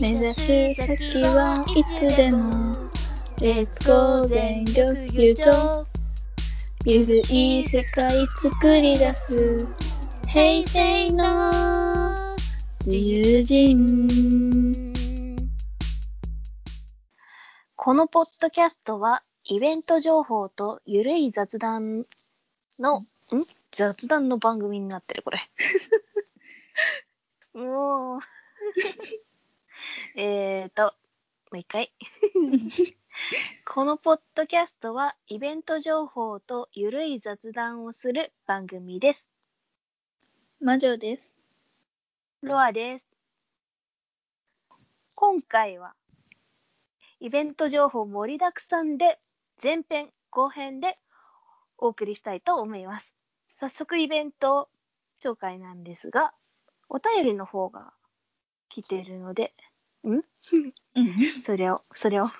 目指す先はいつでも。Let's go 全力友情ゆるい世界作り出す。平成の自由人。このポッドキャストはイベント情報とゆるい雑談の、ん？雑談の番組になってるこれ。もう。えーと、もう一回。このポッドキャストはイベント情報とゆるい雑談をする番組です。魔女ですロアです。今回はイベント情報盛りだくさんで前編後編でお送りしたいと思います。早速イベント紹介なんですが、お便りの方が来てるので、んうん。それを、それを。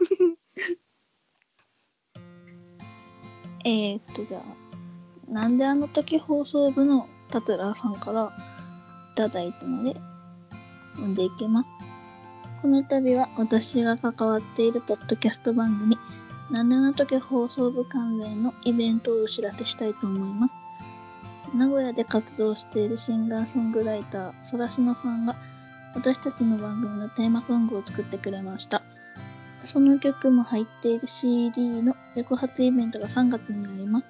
えー、っとじゃあなんであの時放送部のタトラーさんからいただいたので読んでいきます。この度は私が関わっているポッドキャスト番組なんであの時放送部関連のイベントをお知らせしたいと思います。名古屋で活動しているシンガーソングライターそらしのさんが私たちの番組のテーマソングを作ってくれましたその曲も入っている CD のレコ発イベントが3月にあります。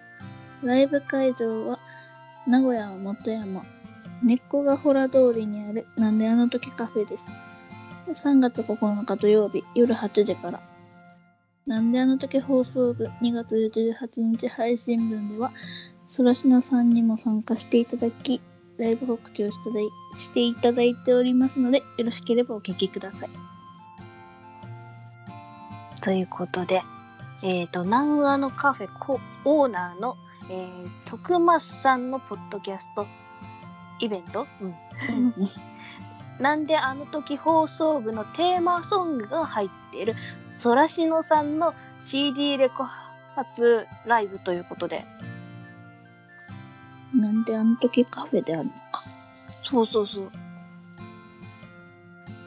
ライブ会場は名古屋元山、根っこがホラ通りにあるなんであの時カフェです。3月9日土曜日夜8時から。なんであの時放送部2月18日配信分では、そらしのさんにも参加していただき、ライブ告知をしていただいしていただいておりますので、よろしければお聞きください。ということで、えっ、と、南アのカフェコオーナーの、えー、徳松さんのポッドキャストイベント、うん、なんであの時放送部のテーマソングが入っている、そらしのさんの CD レコ発ライブということで。なんであの時カフェであるのか。そうそうそう。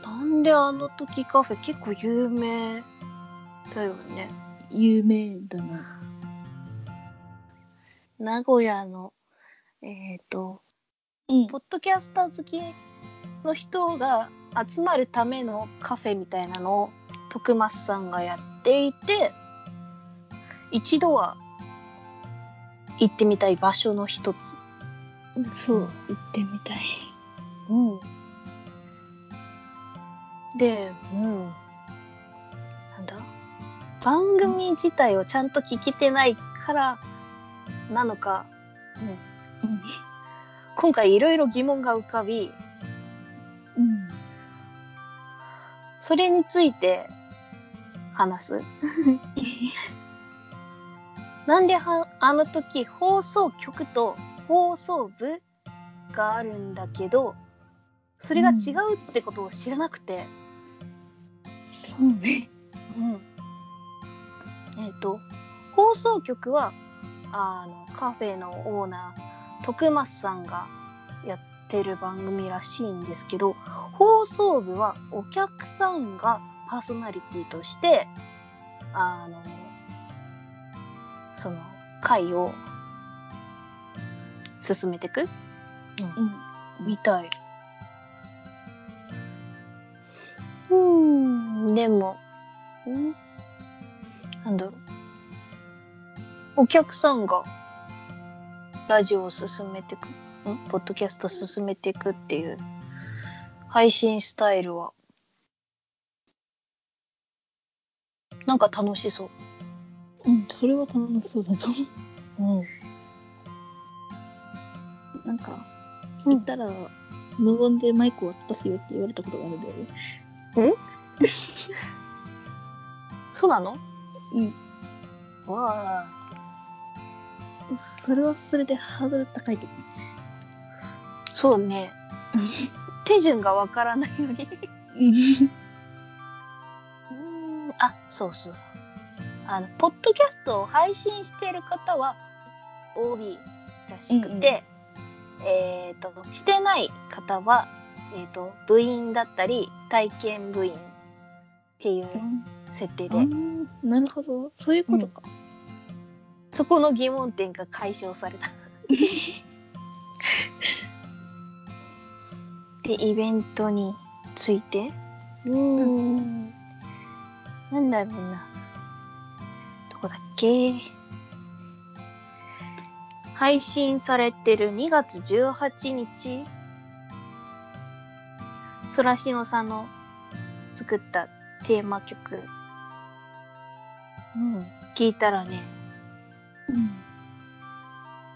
なんであの時カフェ結構有名だよね。有名だな。名古屋の、えっ、と、うんポッドキャスター好きの人が集まるためのカフェみたいなのを徳松さんがやっていて、一度は行ってみたい場所の一つ。そう、行ってみたい。うん。で、うん。なんだ？番組自体をちゃんと聞けてないからなのか、うん、うん。今回いろいろ疑問が浮かび、うん。それについて話す。なんではあの時放送局と放送部があるんだけど、それが違うってことを知らなくて、そうね。うん。えっ、と、放送局は、あの、カフェのオーナー、徳松さんがやってる番組らしいんですけど、放送部はお客さんがパーソナリティとして、あの、その、回を進めていく？うん。みたい。うーん、でも、んなんだろう。お客さんがラジオを進めていく、ん？ポッドキャスト進めていくっていう配信スタイルは、なんか楽しそう。うん、それは楽しそうだぞ。うん。なんか、うん行ったら、無言でマイクを渡すよって言われたことがあるんだよね。そうなの？うん。わあ。それはそれでハードル高いけどね。そうね。手順がわからないのに。うんあ、そうそう。あの、ポッドキャストを配信している方は OB らしくて、えっ、と、してない方は、えっ、と、部員だったり、体験部員っていううん設定あで、ーなるほど。そういうことか。そこの疑問点が解消された。で、イベントについてうーん。なんだろうな。どこだっけ？配信されてる2月18日、ソラシノさんの作ったテーマ曲、うん、聞いたらね、うん。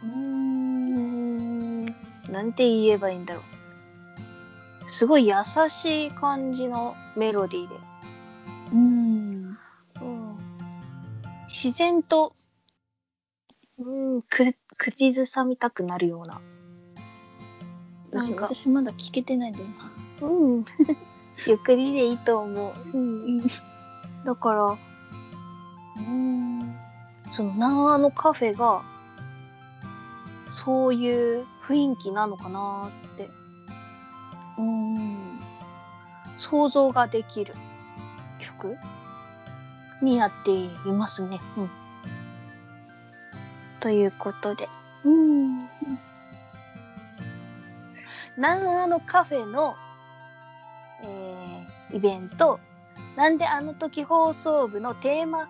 うーん、なんて言えばいいんだろう。すごい優しい感じのメロディーで、うん。自然と、うん、く、口ずさみたくなるような。なんか、私まだ聞けてないんだよな。うん。ゆっくりでいいと思う。うん。だから、うん、その長野カフェが、そういう雰囲気なのかなってうん。想像ができる曲になっていますね。うん。ということで、うん。長野カフェの、えー、イベント、なんであの時放送部のテーマ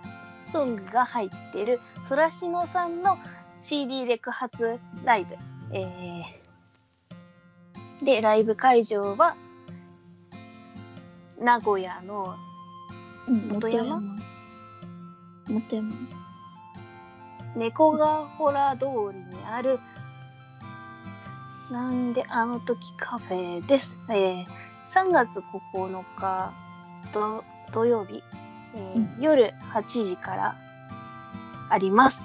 ソングが入ってる、ソラシノさんの CD レク発ライブ。えー、で、ライブ会場は、名古屋のうん元山？猫がホラ通りにある、なんであの時カフェです。えー、3月9日土土曜日、えーうん。夜8時からあります。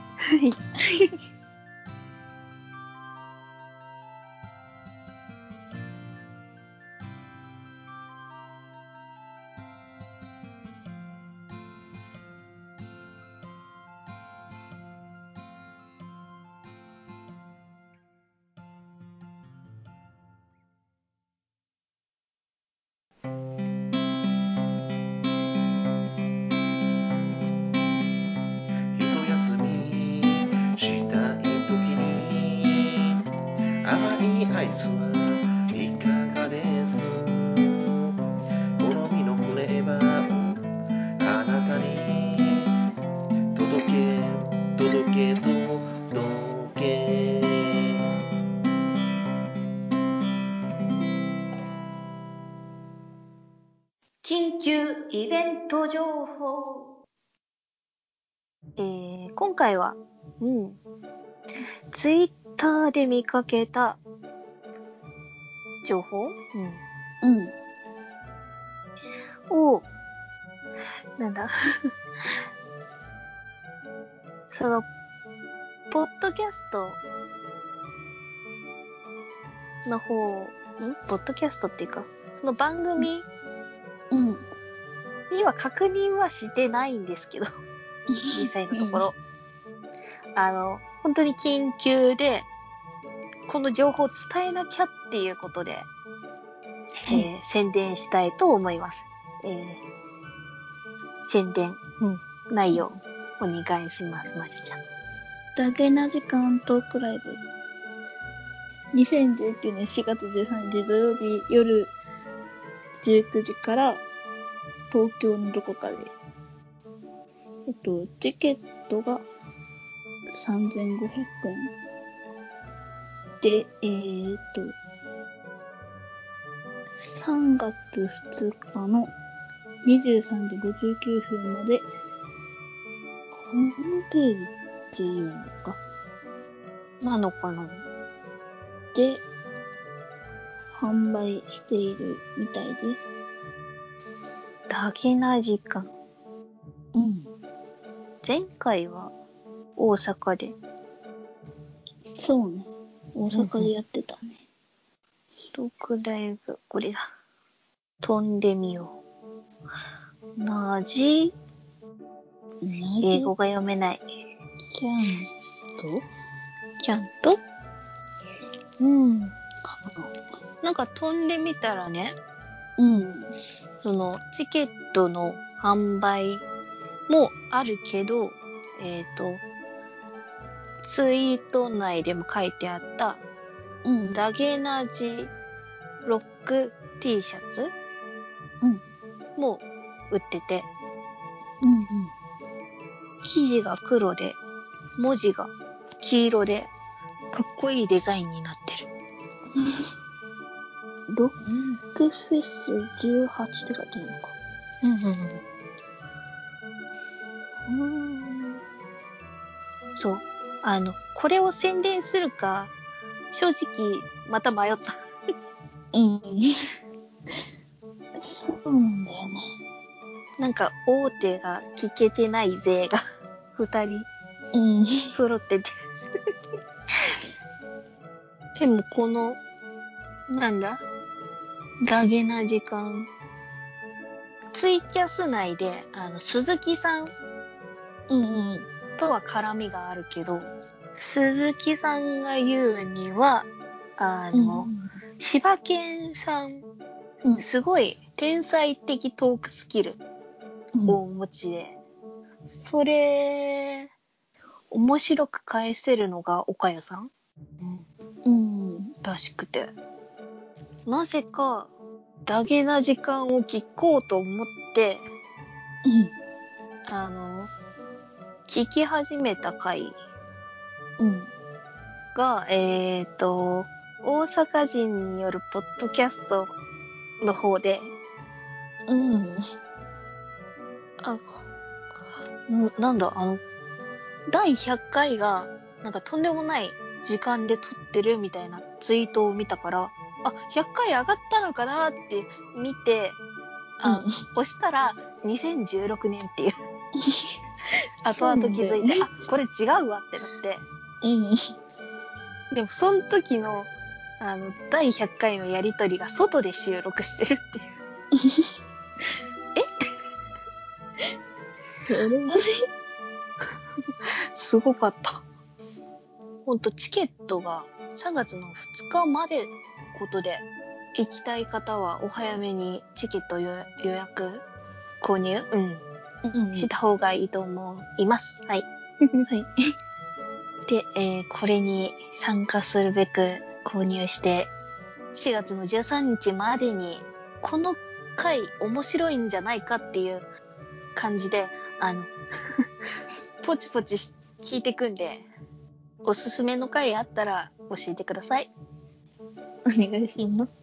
えー、今回は、うん、ツイッターで見かけた情報、うん、うん。を、なんだ、その、ポッドキャストの方、ん？ポッドキャストっていうか、その番組うん。には確認はしてないんですけど、実際のところ。あの、本当に緊急で、この情報を伝えなきゃっていうことで、えー宣伝したいと思います。えー宣伝、うん、内容、お願いします、まじちゃん。だけな時間トークライブ。2019年4月13日土曜日夜19時から東京のどこかで。えっと、チケットが3500円。で、えー、っと、3月2日の23時59分まで、ホームページっていうのか。なのかなで、販売しているみたいです。だけな時間。うん。前回は大阪で、そうね。大阪でやってたね。トークライブ、これだ。飛んでみよう。なじ、英語が読めない。キャンとちゃんとうん。かなんか飛んでみたらね、うん。そのチケットの販売もあるけど、えっ、と、ツイート内でも書いてあった、うん。ダゲナジロック T シャツ？うんも売ってて、うん。生地が黒で、文字が黄色で、かっこいいデザインになってる。ロックフェス18って書いてあるのか。うんうんうん。そう。あの、これを宣伝するか、正直、また迷った。うん。そうなんだよね。なんか、大手が聞けてない勢が、二人うん。揃ってて。でも、この、なんだ？ダゲな時間。ツイキャス内で、あの、鈴木さんうんうん。とは絡みがあるけど、鈴木さんが言うには、あの、柴犬さん、うんすごい天才的トークスキルうん。をお持ちで、それ、面白く返せるのが岡谷さんうん。らしくて、なぜか、ダゲな時間を聞こうと思って、あの、聞き始めた回うん。が、えっ、と、大阪人によるポッドキャストの方で、うん。あ、んなんだ、あの、第100回が、なんかとんでもない時間で撮ってるみたいなツイートを見たから、あ、100回上がったのかなって見て、あ、押したら2016年っていう、後々気づいて、そうあ、これ違うわってなって、うん。でもその時の、あの、第100回のやりとりが外で収録してるっていう。それはね。すごかった。ほんと、チケットが3月の2日までことで、行きたい方はお早めにチケット予予約、購入、うん、うんした方がいいと思います。はい。はい。で、えーこれに参加するべく購入して、4月の13日までに、この回面白いんじゃないかっていう感じで、あの、ポチポチし聞いてくんで、おすすめの回あったら教えてください。お願いします。